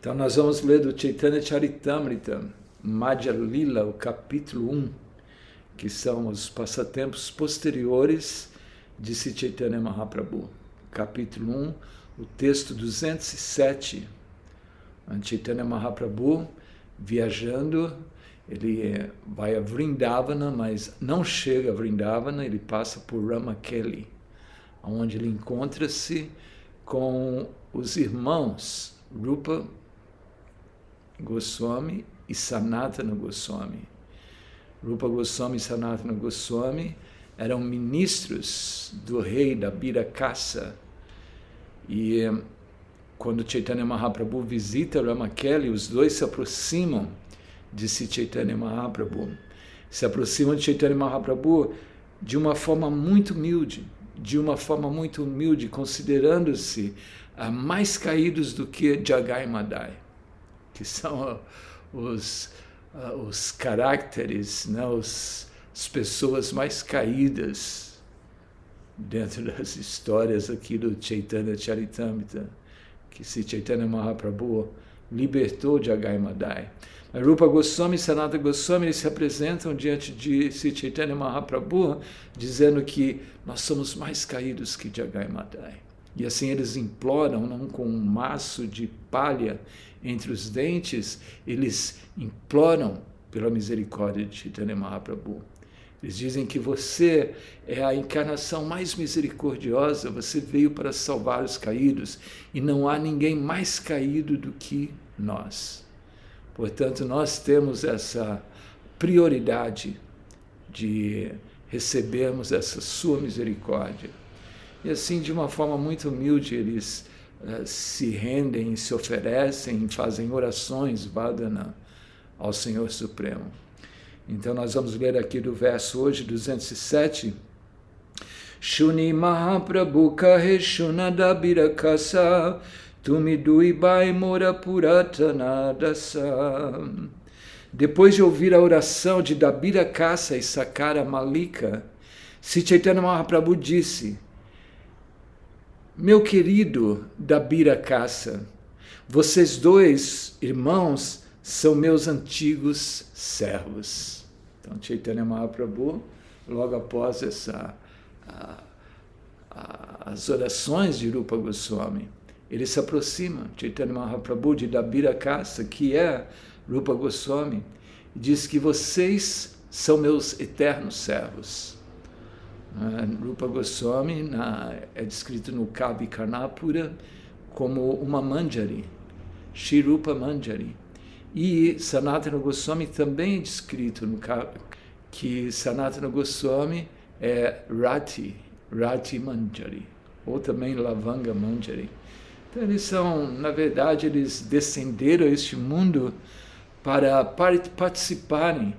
Então nós vamos ler do Chaitanya Charitamrita, Madhya Lila, o capítulo 1, que são os passatempos posteriores de Sri Chaitanya Mahaprabhu. Capítulo 1, o texto 207. Chaitanya Mahaprabhu viajando, ele vai a Vrindavana, mas não chega a Vrindavana, ele passa por Ramakeli, onde ele encontra-se com os irmãos Rupa Goswami e Sanatana Goswami. Rupa Goswami e Sanatana Goswami eram ministros do rei da Birakasa. E quando Chaitanya Mahaprabhu visita Ramakeli, os dois se aproximam de Chaitanya Mahaprabhu. Se aproximam de Chaitanya Mahaprabhu de uma forma muito humilde, de uma forma muito humilde, considerando-se mais caídos do que Jagai Madai que são os, os caracteres, né, os, as pessoas mais caídas dentro das histórias aqui do Chaitanya Charitamrita, que se Chaitanya Mahaprabhu libertou de Agai Madai. A Rupa Goswami e Sanata Goswami eles se apresentam diante de Sri Chaitanya Mahaprabhu dizendo que nós somos mais caídos que Jagai Madai. E assim eles imploram, não com um maço de palha entre os dentes, eles imploram pela misericórdia de Chaitanya Mahaprabhu. Eles dizem que você é a encarnação mais misericordiosa, você veio para salvar os caídos e não há ninguém mais caído do que nós. Portanto, nós temos essa prioridade de recebermos essa sua misericórdia. E assim, de uma forma muito humilde, eles se rendem, se oferecem, fazem orações, Vadana, ao Senhor Supremo. Então, nós vamos ler aqui do verso hoje, 207. Shuni Mahaprabhu Kaheshunada Birakasa Tumiduibai Mora Puratana Dasa. Depois de ouvir a oração de Dabira Kassa e Sakara Malika, Sri Chaitanya Mahaprabhu disse: meu querido Dabira Kassa, vocês dois irmãos são meus antigos servos. Então, Chaitanya Mahaprabhu, logo após essa, a, a, as orações de Rupa Goswami, ele se aproxima, Chaitanya Mahaprabhu, de Dabira Kassa, que é Rupa Goswami, e diz que vocês são meus eternos servos. Rupa Goswami na, é descrito no Kavi Karnapura como uma manjari, Shirupa Manjari. E Sanatana Goswami também é descrito no que Sanatana Goswami é Rati, Rati Manjari, ou também Lavanga Manjari. Então eles são, na verdade, eles descenderam a este mundo para participarem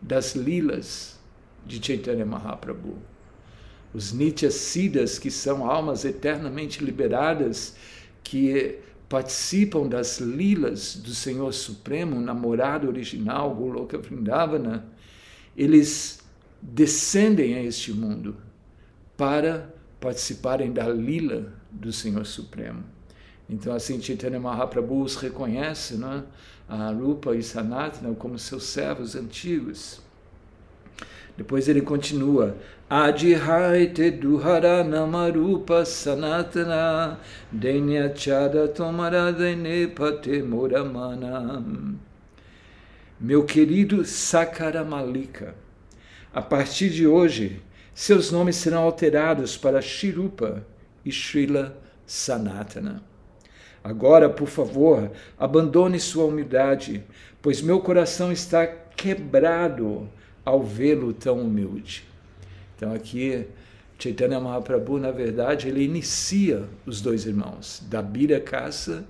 das lilas de Chaitanya Mahaprabhu os Siddhas, que são almas eternamente liberadas, que participam das lilas do Senhor Supremo, namorado original, Goloka Vrindavana, eles descendem a este mundo para participarem da lila do Senhor Supremo. Então, assim, Chaitanya Mahaprabhu os reconhece, né? a Rupa e Sanatana, como seus servos antigos. Depois ele continua. Adihaite duhara namarupa sanatana denya chada tomara pate. Meu querido Sakaramalika, a partir de hoje, seus nomes serão alterados para Shirupa e Srila Sanatana. Agora, por favor, abandone sua humildade, pois meu coração está quebrado ao vê-lo tão humilde. Então aqui Chaitanya Mahaprabhu, na verdade, ele inicia os dois irmãos, Dabira Kasa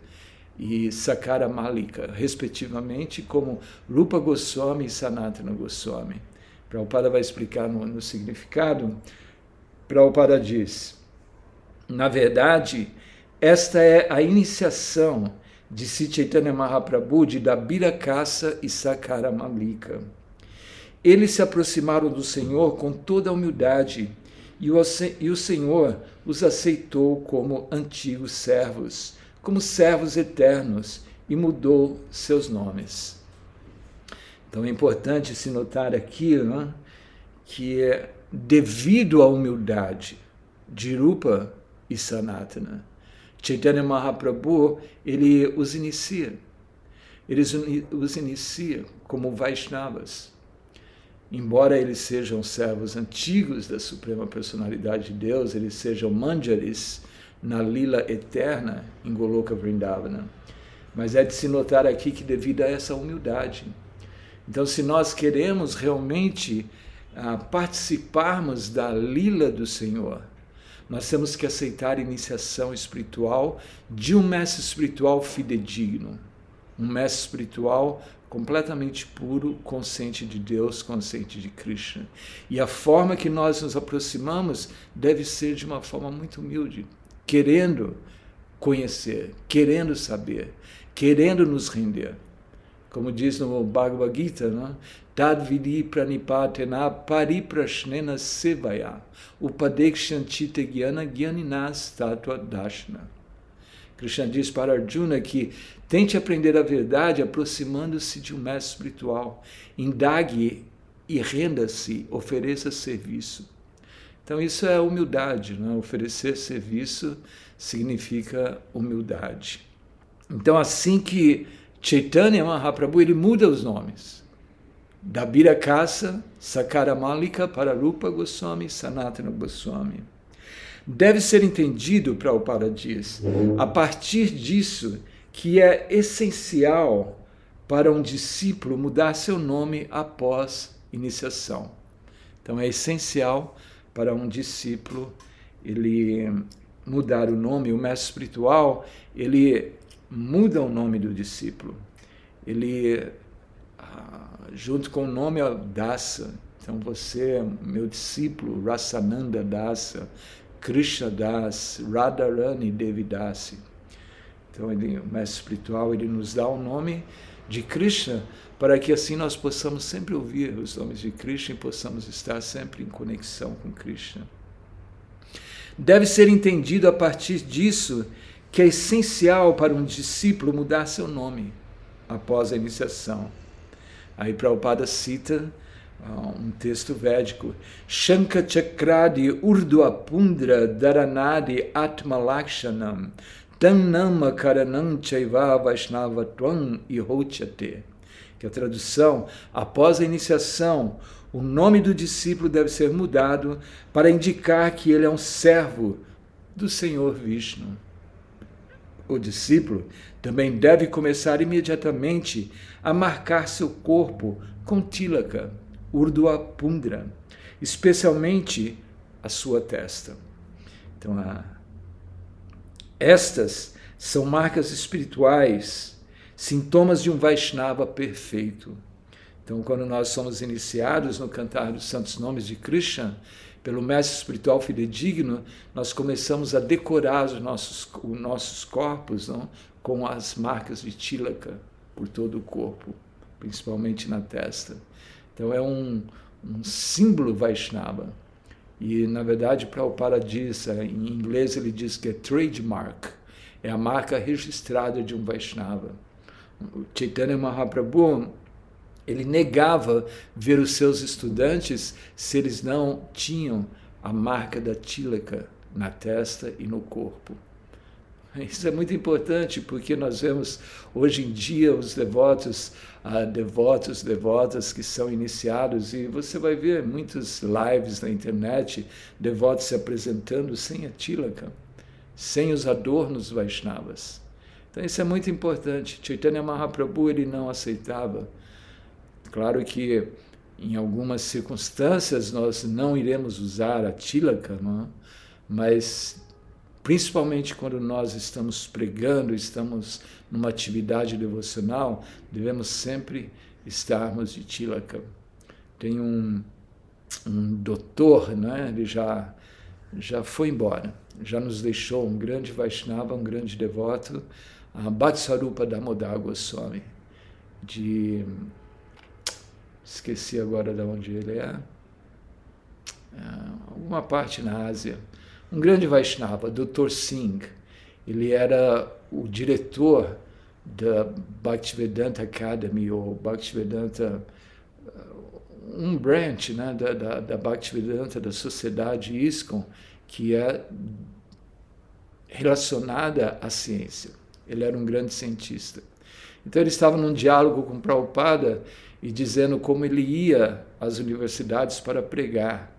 e Sakara Malika, respectivamente, como Rupa Goswami e Sanatana Goswami. Prabhupada vai explicar no, no significado. Prabhupada diz: na verdade, esta é a iniciação de Sri Chaitanya Mahaprabhu de Dabira Kasa e Sakara Malika. Eles se aproximaram do Senhor com toda a humildade e o, Senhor os aceitou como antigos servos, como servos eternos e mudou seus nomes. Então é importante se notar aqui né, que é devido à humildade de Rupa e Sanatana, Chaitanya Mahaprabhu ele os inicia. Ele os inicia como Vaishnavas. Embora eles sejam servos antigos da Suprema Personalidade de Deus, eles sejam manjaris na lila eterna em Goloka Vrindavana. Mas é de se notar aqui que devido a essa humildade. Então, se nós queremos realmente ah, participarmos da lila do Senhor, nós temos que aceitar a iniciação espiritual de um mestre espiritual fidedigno, um mestre espiritual completamente puro, consciente de Deus, consciente de Krishna. E a forma que nós nos aproximamos deve ser de uma forma muito humilde, querendo conhecer, querendo saber, querendo nos render. Como diz no Bhagavad Gita? Né? Tadvidi pranipatena pariprashnena sevaya upadekshanchita gyana gyaninas tatua dashna. Krishna diz para Arjuna que tente aprender a verdade aproximando-se de um mestre espiritual. Indague e renda-se, ofereça serviço. Então isso é humildade, não? É? oferecer serviço significa humildade. Então assim que Chaitanya Mahaprabhu ele muda os nomes da Birakasa, Sakaramalika para Rupa Goswami, Sanatana Goswami. Deve ser entendido, Prabhupada diz, a partir disso que é essencial para um discípulo mudar seu nome após iniciação. Então é essencial para um discípulo ele mudar o nome, o mestre espiritual, ele muda o nome do discípulo. Ele junto com o nome Dasa. Então você meu discípulo, Rasananda Dasa, Krishna Das, Radharani Devidasi. Então ele, o mestre espiritual ele nos dá o nome de Krishna para que assim nós possamos sempre ouvir os nomes de Krishna e possamos estar sempre em conexão com Krishna. Deve ser entendido a partir disso que é essencial para um discípulo mudar seu nome após a iniciação. Aí Prabhupada cita uh, um texto védico. Shanka Chakradi Urdhva Pundra Dharanadi Atma Lakshanam Tannama Karanam Chaiva Vaishnavatvam Ihochate. Que a tradução, após a iniciação, o nome do discípulo deve ser mudado para indicar que ele é um servo do Senhor Vishnu. O discípulo também deve começar imediatamente a marcar seu corpo com tilaka, urdua pundra, especialmente a sua testa. Então, a... estas são marcas espirituais, sintomas de um Vaishnava perfeito. Então, quando nós somos iniciados no cantar dos santos nomes de Krishna, pelo mestre espiritual fidedigno, nós começamos a decorar os nossos, os nossos corpos não? com as marcas de tilaka por todo o corpo, principalmente na testa. Então é um, um símbolo Vaishnava. E, na verdade, Prabhupada diz, em inglês ele diz que é trademark, é a marca registrada de um Vaishnava. O Chaitanya Mahaprabhu ele negava ver os seus estudantes se eles não tinham a marca da tílaca na testa e no corpo. Isso é muito importante porque nós vemos hoje em dia os devotos, uh, devotos, devotas que são iniciados e você vai ver muitos lives na internet, devotos se apresentando sem a tílaca, sem os adornos Vaishnavas. Então isso é muito importante. Chaitanya Mahaprabhu ele não aceitava Claro que em algumas circunstâncias nós não iremos usar a tilaka, não? É? mas principalmente quando nós estamos pregando, estamos numa atividade devocional, devemos sempre estarmos de tilaka. Tem um, um doutor, né? ele já, já foi embora, já nos deixou um grande Vaishnava, um grande devoto, a Bhatsarupa Damodar Goswami, de esqueci agora de onde ele é, é alguma parte na Ásia, um grande Vaishnava, Dr. Singh. Ele era o diretor da Bhaktivedanta Academy ou Bhaktivedanta um branch né, da, da, da Bhaktivedanta, da sociedade ISKCON, que é relacionada à ciência. Ele era um grande cientista. Então ele estava num diálogo com Prabhupada e dizendo como ele ia às universidades para pregar.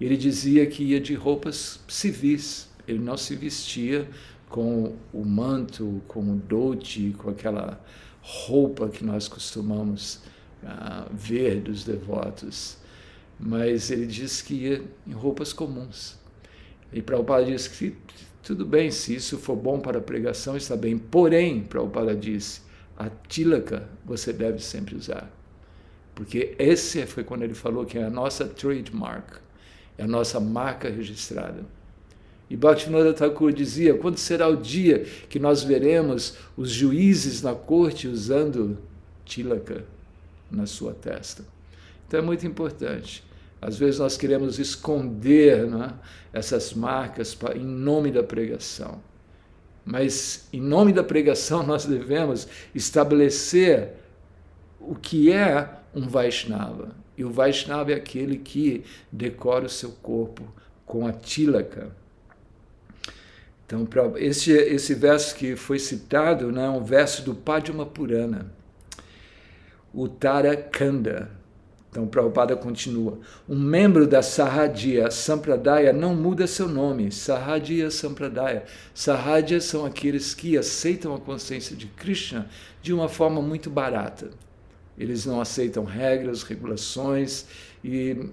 Ele dizia que ia de roupas civis, ele não se vestia com o manto, com o dote, com aquela roupa que nós costumamos uh, ver dos devotos. Mas ele diz que ia em roupas comuns. E Prabhupada diz que tudo bem, se isso for bom para a pregação, está bem. Porém, Prabhupada disse, a tilaka você deve sempre usar. Porque esse foi quando ele falou que é a nossa trademark, é a nossa marca registrada. E Bhaktivinoda Thakur dizia: quando será o dia que nós veremos os juízes na corte usando tilaka na sua testa? Então é muito importante. Às vezes nós queremos esconder né, essas marcas em nome da pregação. Mas em nome da pregação nós devemos estabelecer o que é um Vaishnava. E o Vaishnava é aquele que decora o seu corpo com a tilaka. Então, esse, esse verso que foi citado né, é um verso do Padma Purana, Uttara Kanda. Então, Prabhupada continua. Um membro da Sahadia Sampradaya não muda seu nome. Sahadia Sampradaya. Sahadia são aqueles que aceitam a consciência de Krishna de uma forma muito barata. Eles não aceitam regras, regulações e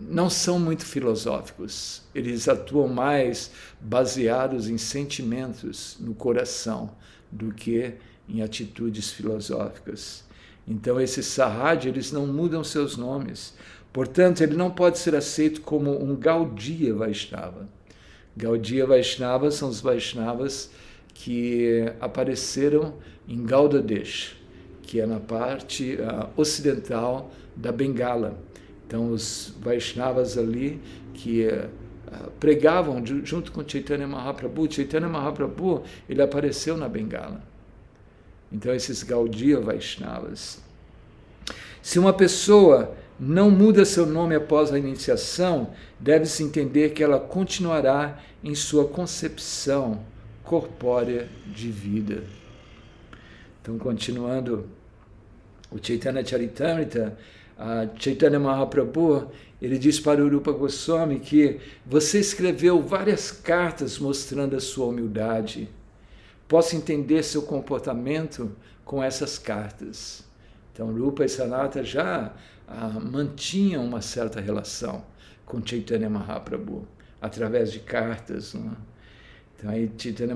não são muito filosóficos. Eles atuam mais baseados em sentimentos no coração do que em atitudes filosóficas. Então, esses Sahaj, eles não mudam seus nomes. Portanto, ele não pode ser aceito como um Gaudiya Vaishnava. Gaudiya Vaishnava são os Vaishnavas que apareceram em Gaudadesh, que é na parte uh, ocidental da Bengala. Então, os Vaishnavas ali que uh, pregavam junto com Chaitanya Mahaprabhu. Chaitanya Mahaprabhu, ele apareceu na Bengala. Então, esses Gaudiya Vaishnavas. Se uma pessoa não muda seu nome após a iniciação, deve-se entender que ela continuará em sua concepção corpórea de vida. Então, continuando o Chaitanya Charitamrita, Chaitanya Mahaprabhu, ele diz para o Rupa Goswami que você escreveu várias cartas mostrando a sua humildade possa entender seu comportamento com essas cartas. Então, Rupa e Sanata já ah, mantinham uma certa relação com Chaitanya Mahaprabhu, através de cartas. Não é? Então, aí Chaitanya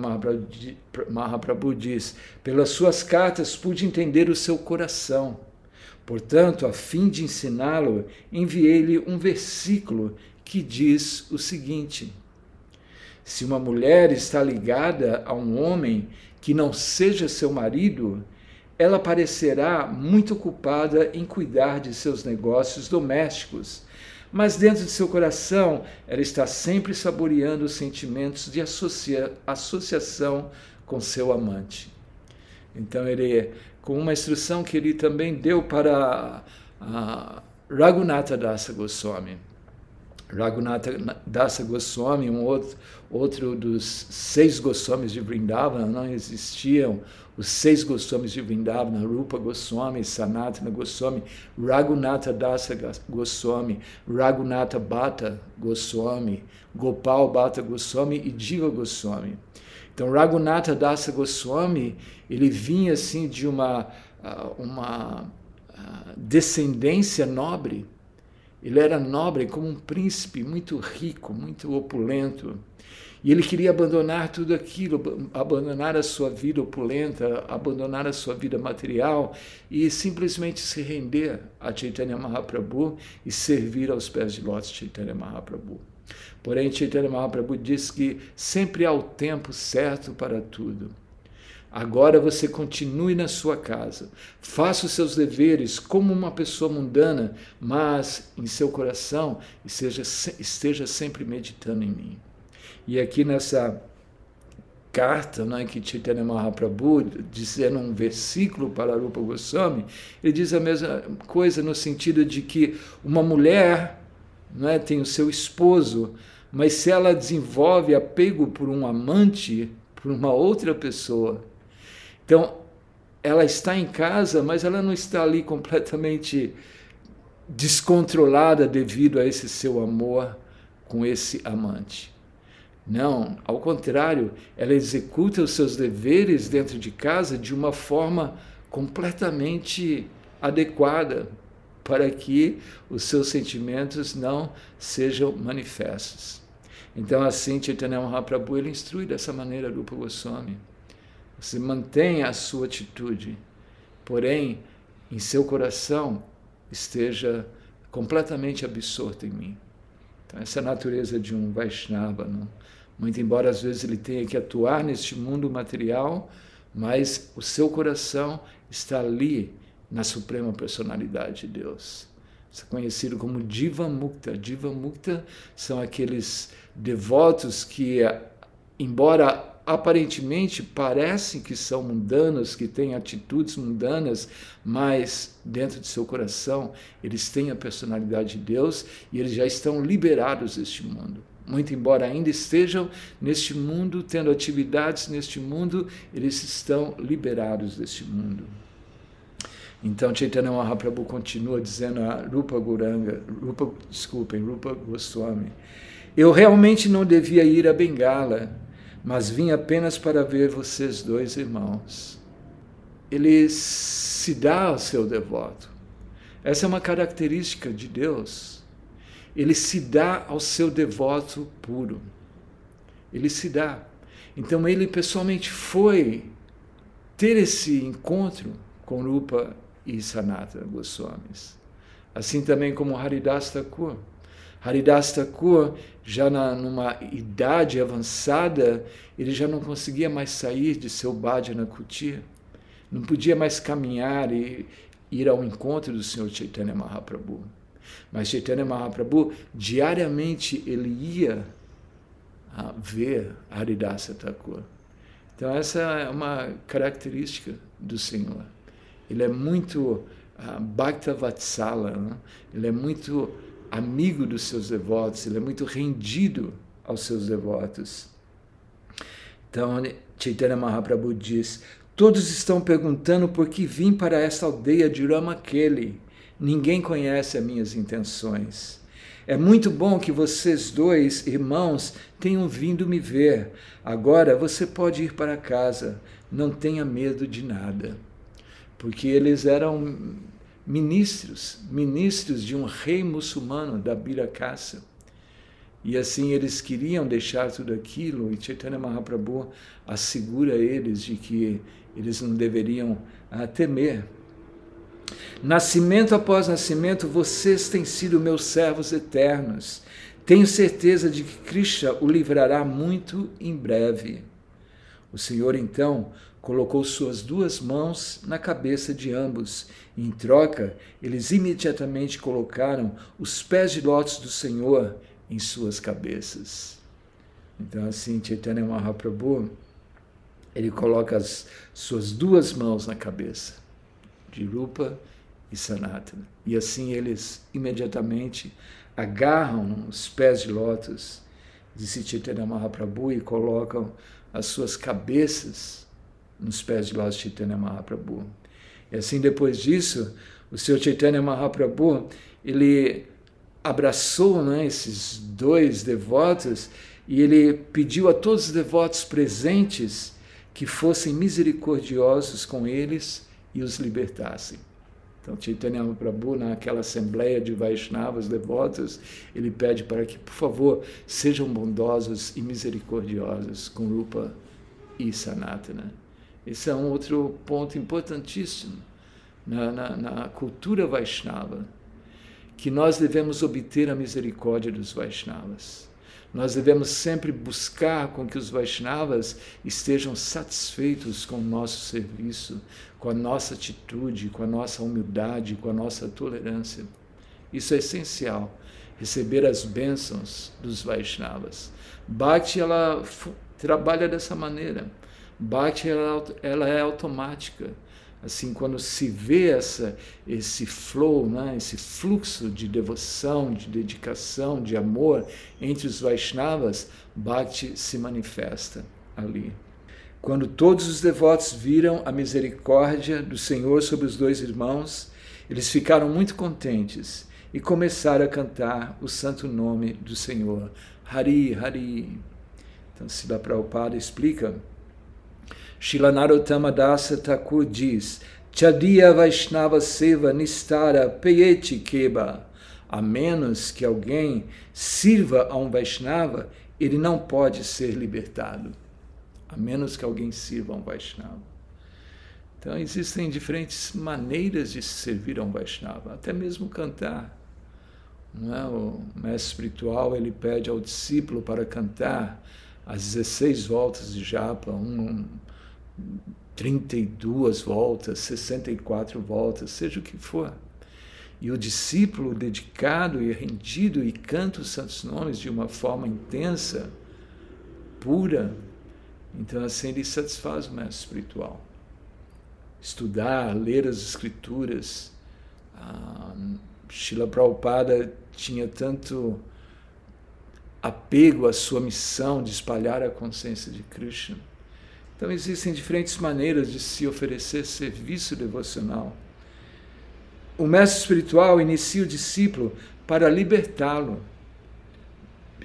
Mahaprabhu, diz: pelas suas cartas pude entender o seu coração. Portanto, a fim de ensiná-lo, enviei-lhe um versículo que diz o seguinte: se uma mulher está ligada a um homem que não seja seu marido, ela parecerá muito ocupada em cuidar de seus negócios domésticos, mas dentro de seu coração ela está sempre saboreando os sentimentos de associa associação com seu amante. Então ele, com uma instrução que ele também deu para a Raghunatha Dasa Goswami, Raghunatha Dasa Goswami, um outro, outro dos seis Goswamis de Vrindavan, não existiam os seis Goswamis de Vrindavan, Rupa Goswami, Sanatana Goswami, Raghunatha Dasa Goswami, Raghunatha Bhatta Goswami, Gopal Bhatta Goswami e Jiva Goswami. Então, Raghunatha Dasa Goswami, ele vinha assim de uma, ah, uma ah, descendência nobre, ele era nobre como um príncipe, muito rico, muito opulento. E ele queria abandonar tudo aquilo, abandonar a sua vida opulenta, abandonar a sua vida material e simplesmente se render a Chaitanya Mahaprabhu e servir aos pés de lótus Chaitanya Mahaprabhu. Porém, Chaitanya Mahaprabhu diz que sempre há o tempo certo para tudo. Agora você continue na sua casa, faça os seus deveres como uma pessoa mundana, mas em seu coração esteja, esteja sempre meditando em mim. E aqui nessa carta né, que Chaitanya Mahaprabhu, dizendo um versículo para Rupa Goswami, ele diz a mesma coisa no sentido de que uma mulher né, tem o seu esposo, mas se ela desenvolve apego por um amante, por uma outra pessoa, então ela está em casa, mas ela não está ali completamente descontrolada devido a esse seu amor com esse amante. Não, ao contrário, ela executa os seus deveres dentro de casa de uma forma completamente adequada para que os seus sentimentos não sejam manifestos. Então, assim, Chaitanya Mahaprabhu ele instrui dessa maneira Rupa Goswami. Você mantém a sua atitude, porém, em seu coração esteja completamente absorto em mim. Então, essa é a natureza de um Vaishnava. Não? Muito embora às vezes ele tenha que atuar neste mundo material, mas o seu coração está ali na suprema personalidade de Deus. Isso é conhecido como Diva Mukta. Diva Mukta são aqueles devotos que, embora aparentemente parecem que são mundanos, que têm atitudes mundanas, mas dentro de seu coração eles têm a personalidade de Deus e eles já estão liberados deste mundo. Muito embora ainda estejam neste mundo, tendo atividades neste mundo, eles estão liberados deste mundo. Então Chaitanya Mahaprabhu continua dizendo a Rupa Guranga, Rupa, desculpem, Rupa Goswami, eu realmente não devia ir a Bengala, mas vim apenas para ver vocês dois irmãos. Ele se dá ao seu devoto. Essa é uma característica de Deus. Ele se dá ao seu devoto puro. Ele se dá. Então ele pessoalmente foi ter esse encontro com Rupa e Sanatana Goswamis. Assim também como Haridas Thakur. Haridas Thakur, já na, numa idade avançada, ele já não conseguia mais sair de seu bhajana kutir, não podia mais caminhar e ir ao encontro do Senhor Chaitanya Mahaprabhu. Mas Chaitanya Mahaprabhu, diariamente, ele ia a ver Haridasa Thakur. Então, essa é uma característica do Senhor. Ele é muito uh, Bhakta Vatsala, né? ele é muito amigo dos seus devotos, ele é muito rendido aos seus devotos. Então, Chaitanya Mahaprabhu diz: Todos estão perguntando por que vim para esta aldeia de Ramakeli. Ninguém conhece as minhas intenções. É muito bom que vocês dois, irmãos, tenham vindo me ver. Agora você pode ir para casa. Não tenha medo de nada. Porque eles eram ministros, ministros de um rei muçulmano da Birakasa. E assim eles queriam deixar tudo aquilo, e Chaitanya Mahaprabhu assegura eles de que eles não deveriam ah, temer. Nascimento após nascimento, vocês têm sido meus servos eternos. Tenho certeza de que Krishna o livrará muito em breve. O Senhor então colocou suas duas mãos na cabeça de ambos. Em troca, eles imediatamente colocaram os pés de lótus do Senhor em suas cabeças. Então, assim, Chaitanya Mahaprabhu, ele coloca as suas duas mãos na cabeça de Rupa e Sanatana. E assim eles imediatamente agarram os pés de lótus de Chaitanya Mahaprabhu e colocam as suas cabeças nos pés de Lord Chaitanya Mahaprabhu. E assim, depois disso, o Sr. Chaitanya Mahaprabhu, ele abraçou né, esses dois devotos e ele pediu a todos os devotos presentes que fossem misericordiosos com eles e os libertassem. Então, Chaitanya Mahaprabhu, naquela assembleia de Vaishnavas devotos, ele pede para que, por favor, sejam bondosos e misericordiosos com Rupa e Sanatana. Esse é um outro ponto importantíssimo na, na, na cultura Vaishnava, que nós devemos obter a misericórdia dos Vaishnavas. Nós devemos sempre buscar com que os Vaishnavas estejam satisfeitos com o nosso serviço, com a nossa atitude, com a nossa humildade, com a nossa tolerância. Isso é essencial, receber as bênçãos dos Vaishnavas. Bhakti, ela trabalha dessa maneira. Bhakti ela, ela é automática. Assim, quando se vê essa, esse flow, né, esse fluxo de devoção, de dedicação, de amor entre os Vaishnavas, Bhakti se manifesta ali. Quando todos os devotos viram a misericórdia do Senhor sobre os dois irmãos, eles ficaram muito contentes e começaram a cantar o santo nome do Senhor. Hari, Hari. Então, Sila Prabhupada explica. Shilanarotama Dasa Thakur diz: Chadiya Vaishnava Seva Nistara Peyeti Keba. A menos que alguém sirva a um Vaishnava, ele não pode ser libertado. A menos que alguém sirva a um Vaishnava. Então, existem diferentes maneiras de servir a um Vaishnava, até mesmo cantar. É? O mestre espiritual ele pede ao discípulo para cantar as 16 voltas de japa, um, 32 voltas, 64 voltas, seja o que for. E o discípulo dedicado e rendido e canta os santos nomes de uma forma intensa, pura, então assim ele satisfaz o mestre espiritual. Estudar, ler as escrituras. Shila Prabhupada tinha tanto apego à sua missão de espalhar a consciência de Krishna. Então existem diferentes maneiras de se oferecer serviço devocional. O mestre espiritual inicia o discípulo para libertá-lo.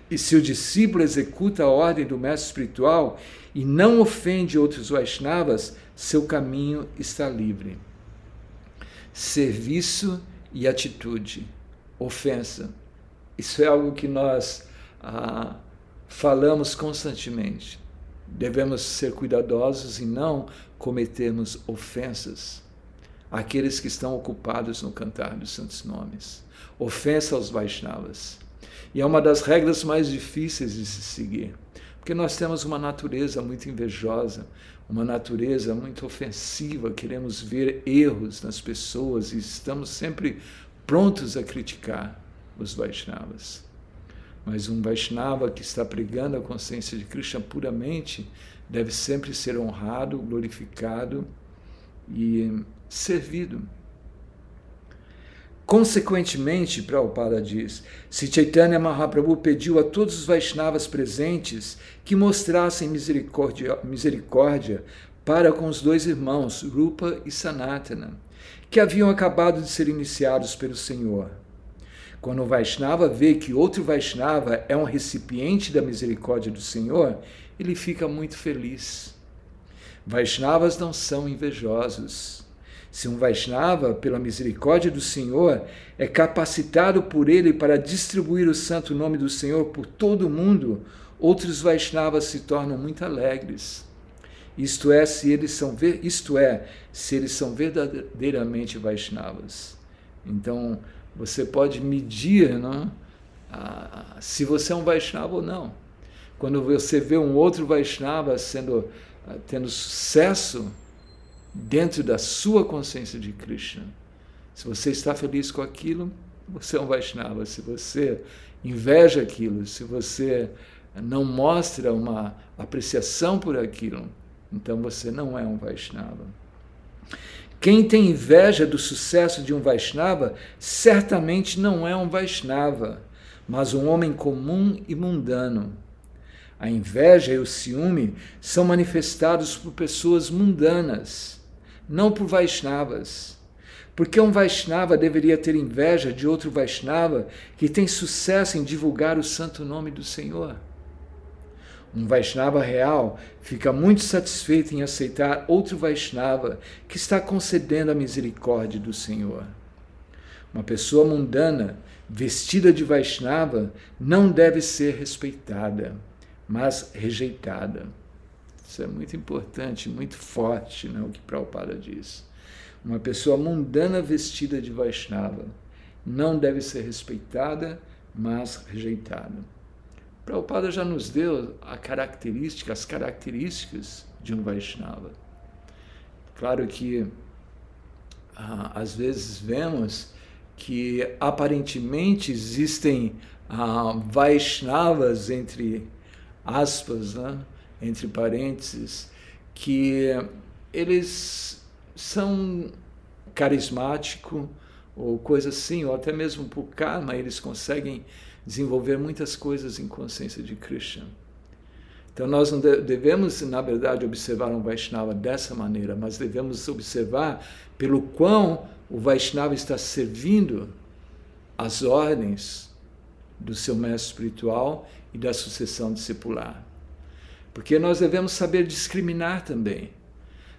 E se o discípulo executa a ordem do mestre espiritual e não ofende outros Vaishnavas, seu caminho está livre. Serviço e atitude ofensa. Isso é algo que nós ah, falamos constantemente. Devemos ser cuidadosos e não cometermos ofensas àqueles que estão ocupados no cantar dos santos nomes. Ofensa aos Vaishnavas. E é uma das regras mais difíceis de se seguir, porque nós temos uma natureza muito invejosa, uma natureza muito ofensiva, queremos ver erros nas pessoas e estamos sempre prontos a criticar os Vaishnavas. Mas um Vaishnava que está pregando a consciência de Krishna puramente deve sempre ser honrado, glorificado e servido. Consequentemente, Prabhupada diz, se Chaitanya Mahaprabhu pediu a todos os Vaishnavas presentes que mostrassem misericórdia, misericórdia para com os dois irmãos, Rupa e Sanatana, que haviam acabado de ser iniciados pelo Senhor. Quando o Vaishnava vê que outro Vaishnava é um recipiente da misericórdia do Senhor, ele fica muito feliz. Vaishnavas não são invejosos. Se um Vaishnava, pela misericórdia do Senhor, é capacitado por ele para distribuir o santo nome do Senhor por todo o mundo, outros Vaishnavas se tornam muito alegres. Isto é, se eles são, isto é, se eles são verdadeiramente Vaishnavas. Então, você pode medir não? Ah, se você é um Vaishnava ou não. Quando você vê um outro Vaishnava sendo, ah, tendo sucesso dentro da sua consciência de Krishna, se você está feliz com aquilo, você é um Vaishnava. Se você inveja aquilo, se você não mostra uma apreciação por aquilo, então você não é um Vaishnava. Quem tem inveja do sucesso de um Vaishnava certamente não é um Vaishnava, mas um homem comum e mundano. A inveja e o ciúme são manifestados por pessoas mundanas, não por Vaishnavas. Porque um Vaishnava deveria ter inveja de outro Vaishnava que tem sucesso em divulgar o santo nome do Senhor? Um Vaishnava real fica muito satisfeito em aceitar outro Vaishnava que está concedendo a misericórdia do Senhor. Uma pessoa mundana, vestida de Vaishnava, não deve ser respeitada, mas rejeitada. Isso é muito importante, muito forte, né, o que Prabhupada diz. Uma pessoa mundana vestida de Vaishnava não deve ser respeitada, mas rejeitada. Prabhupada já nos deu a característica, as características de um Vaishnava. Claro que ah, às vezes vemos que aparentemente existem ah, Vaishnavas, entre aspas, né? entre parênteses, que eles são carismáticos ou coisa assim, ou até mesmo por karma, eles conseguem desenvolver muitas coisas em consciência de Krishna. Então nós não devemos, na verdade, observar um Vaishnava dessa maneira, mas devemos observar pelo quão o Vaishnava está servindo as ordens do seu mestre espiritual e da sucessão discipular. Porque nós devemos saber discriminar também.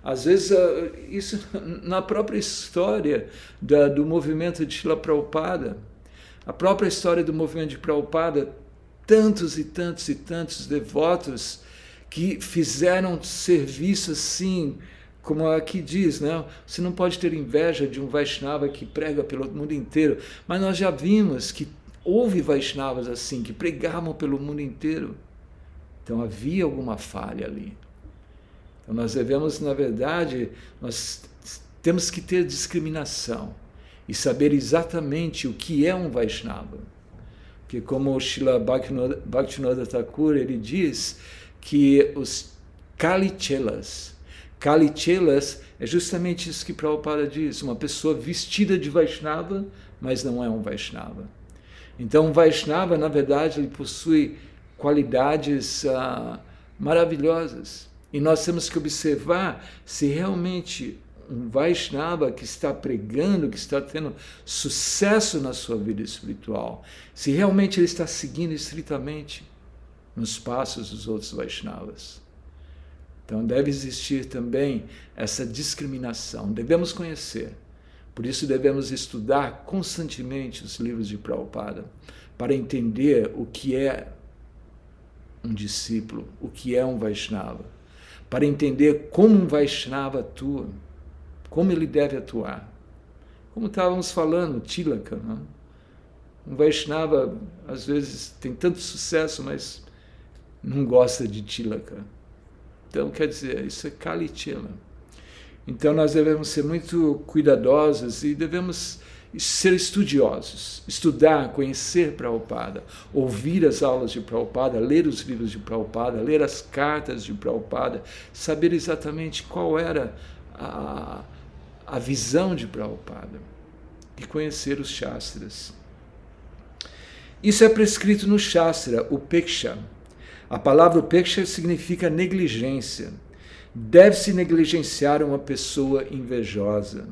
Às vezes, ah, isso na própria história do movimento de Shila Prabhupada, a própria história do movimento de Prabhupada, tantos e tantos e tantos devotos que fizeram serviço assim, como aqui diz, né? Você não pode ter inveja de um Vaishnava que prega pelo mundo inteiro, mas nós já vimos que houve Vaishnavas assim, que pregavam pelo mundo inteiro. Então havia alguma falha ali. Então nós devemos, na verdade, nós temos que ter discriminação e saber exatamente o que é um Vaishnava. Que como o Srila Bhaktivinoda Thakur, ele diz que os Kalichelas, Kalichelas é justamente isso que Prabhupada diz, uma pessoa vestida de Vaishnava, mas não é um Vaishnava. Então, um Vaishnava, na verdade, ele possui qualidades ah, maravilhosas. E nós temos que observar se realmente um Vaishnava que está pregando, que está tendo sucesso na sua vida espiritual, se realmente ele está seguindo estritamente nos passos dos outros Vaishnavas. Então deve existir também essa discriminação, devemos conhecer. Por isso devemos estudar constantemente os livros de Prabhupada para entender o que é um discípulo, o que é um Vaishnava para entender como um Vaishnava atua, como ele deve atuar. Como estávamos falando, Tilaka? Né? um Vaishnava às vezes tem tanto sucesso, mas não gosta de Tilaka. Então, quer dizer, isso é Kali Tila. Então, nós devemos ser muito cuidadosos e devemos ser estudiosos, estudar, conhecer Prabhupada, ouvir as aulas de Prabhupada, ler os livros de Prabhupada, ler as cartas de Prabhupada, saber exatamente qual era a, a visão de Prabhupada e conhecer os Shastras. Isso é prescrito no Shastra, o Peksha. A palavra Peksha significa negligência. Deve-se negligenciar uma pessoa invejosa.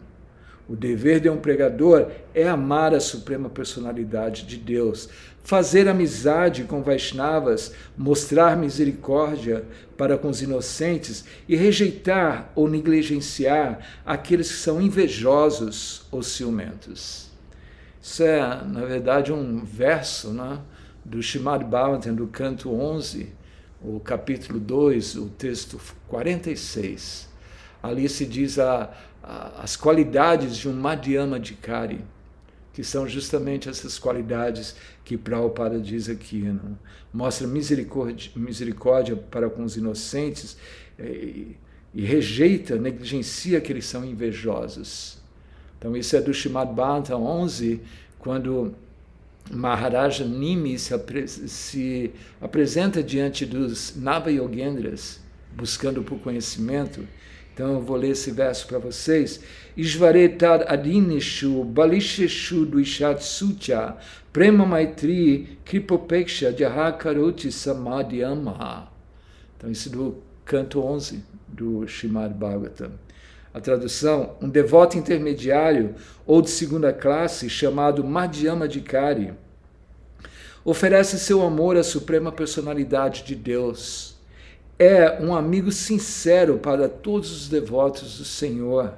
O dever de um pregador é amar a suprema personalidade de Deus, fazer amizade com Vaishnavas, mostrar misericórdia para com os inocentes e rejeitar ou negligenciar aqueles que são invejosos ou ciumentos. Isso é, na verdade, um verso né, do Shimad Bhagavatam, do canto 11, o capítulo 2, o texto 46. Ali se diz a as qualidades de um Madhyama Dikari, que são justamente essas qualidades que Prabhupada diz aqui. Né? Mostra misericórdia, misericórdia para com os inocentes e, eh, e rejeita, negligencia que eles são invejosos. Então, isso é do Shimad Bhanta 11, quando Maharaja Nimi se, apre se apresenta diante dos Nava Yogendras, buscando por conhecimento, então eu vou ler esse verso para vocês. Ishvaretad adinishu balisheshu duishatsucha prema maitri kripopeksha jahakaroti samadhyama. Então isso do canto 11 do Shimad Bhagavatam. A tradução, um devoto intermediário ou de segunda classe chamado Madhyama Dikari oferece seu amor à suprema personalidade de Deus é um amigo sincero para todos os devotos do Senhor.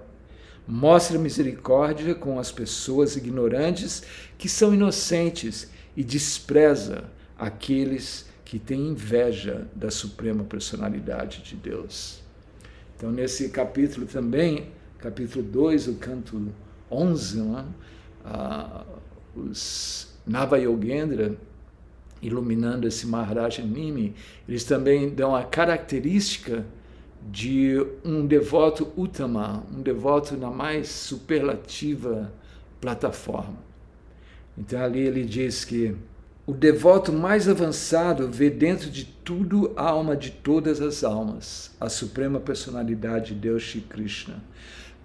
Mostra misericórdia com as pessoas ignorantes que são inocentes e despreza aqueles que têm inveja da suprema personalidade de Deus. Então, nesse capítulo também, capítulo 2, o canto 11, né? ah, os Navayogendra iluminando esse Maharaj Nimi, eles também dão a característica de um devoto Uttama, um devoto na mais superlativa plataforma. Então ali ele diz que o devoto mais avançado vê dentro de tudo a alma de todas as almas, a suprema personalidade de Deus Shri Krishna.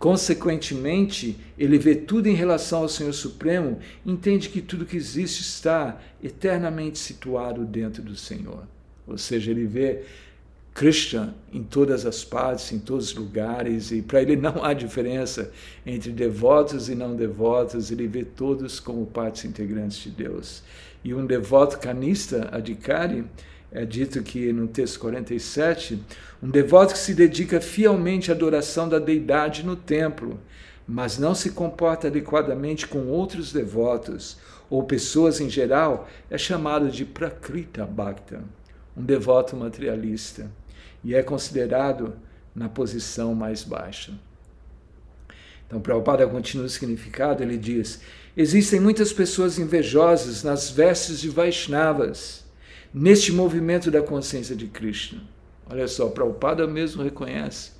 Consequentemente, ele vê tudo em relação ao Senhor Supremo, entende que tudo que existe está eternamente situado dentro do Senhor. Ou seja, ele vê Krishna em todas as partes, em todos os lugares, e para ele não há diferença entre devotos e não devotos, ele vê todos como partes integrantes de Deus. E um devoto canista, Adhikari, é dito que no texto 47, um devoto que se dedica fielmente à adoração da deidade no templo, mas não se comporta adequadamente com outros devotos ou pessoas em geral, é chamado de Prakrita Bhakta, um devoto materialista, e é considerado na posição mais baixa. Então, Prabhupada continua o significado, ele diz: Existem muitas pessoas invejosas nas vestes de Vaishnavas neste movimento da consciência de Krishna. Olha só, Prabhupada mesmo reconhece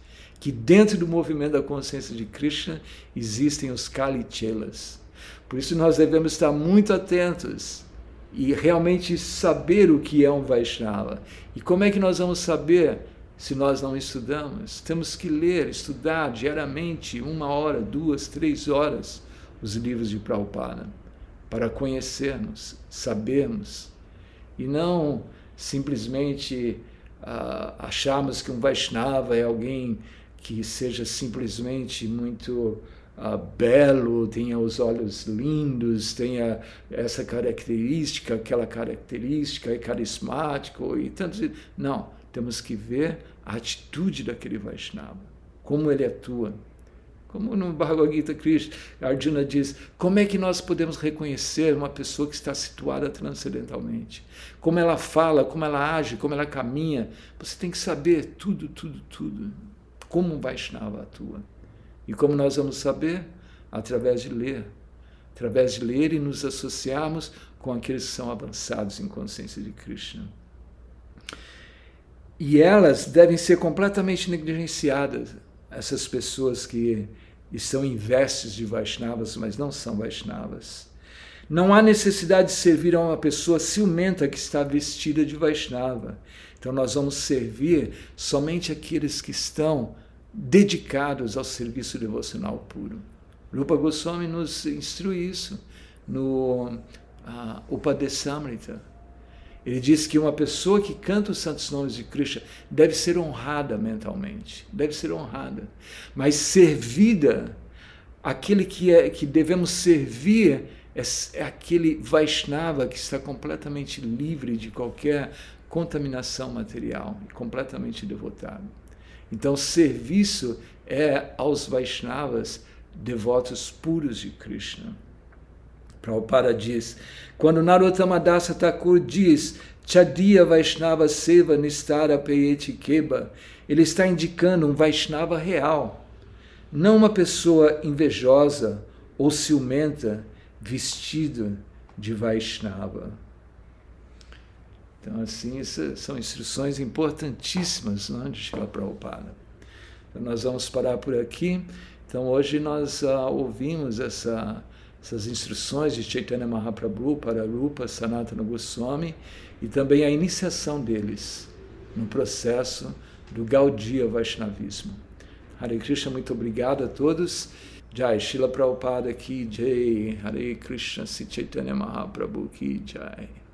que dentro do movimento da consciência de Krishna existem os Kalichelas. Por isso nós devemos estar muito atentos e realmente saber o que é um Vaishnava. E como é que nós vamos saber se nós não estudamos? Temos que ler, estudar diariamente, uma hora, duas, três horas, os livros de Prabhupada, para conhecermos, sabermos e não simplesmente uh, acharmos que um Vaishnava é alguém que seja simplesmente muito uh, belo, tenha os olhos lindos, tenha essa característica, aquela característica, é carismático e tantos. Não, temos que ver a atitude daquele Vaishnava, como ele atua. Como no Bhagavad Gita Krishna, Arjuna diz, como é que nós podemos reconhecer uma pessoa que está situada transcendentalmente? Como ela fala, como ela age, como ela caminha. Você tem que saber tudo, tudo, tudo. Como um Vaishnava atua. E como nós vamos saber? Através de ler. Através de ler e nos associarmos com aqueles que são avançados em consciência de Krishna. E elas devem ser completamente negligenciadas, essas pessoas que estão em vestes de Vaishnavas, mas não são Vaishnavas. Não há necessidade de servir a uma pessoa ciumenta que está vestida de Vaishnava. Então nós vamos servir somente aqueles que estão dedicados ao serviço devocional puro. Rupa Goswami nos instrui isso no uh, Upadesamrita. Ele diz que uma pessoa que canta os santos nomes de Krishna deve ser honrada mentalmente, deve ser honrada, mas servida, aquele que, é, que devemos servir é, é aquele Vaishnava que está completamente livre de qualquer contaminação material, completamente devotado. Então, serviço é aos Vaishnavas devotos puros de Krishna. Prabhupada diz, quando Narottama Dasa Thakur diz Chadia Vaishnava Seva Nistara Peyeti Keba, ele está indicando um Vaishnava real, não uma pessoa invejosa ou ciumenta vestido de Vaishnava. Então, assim, essas são instruções importantíssimas não, de Shila Prabhupada. Então, nós vamos parar por aqui. Então, hoje nós uh, ouvimos essa essas instruções de Chaitanya Mahaprabhu para Rupa Sanatana Goswami e também a iniciação deles no processo do Gaudiya Vaishnavismo. Hare Krishna, muito obrigado a todos. Jai Shila Prabhupada ki Jai, Hare Krishna, Chaitanya Mahaprabhu ki Jai.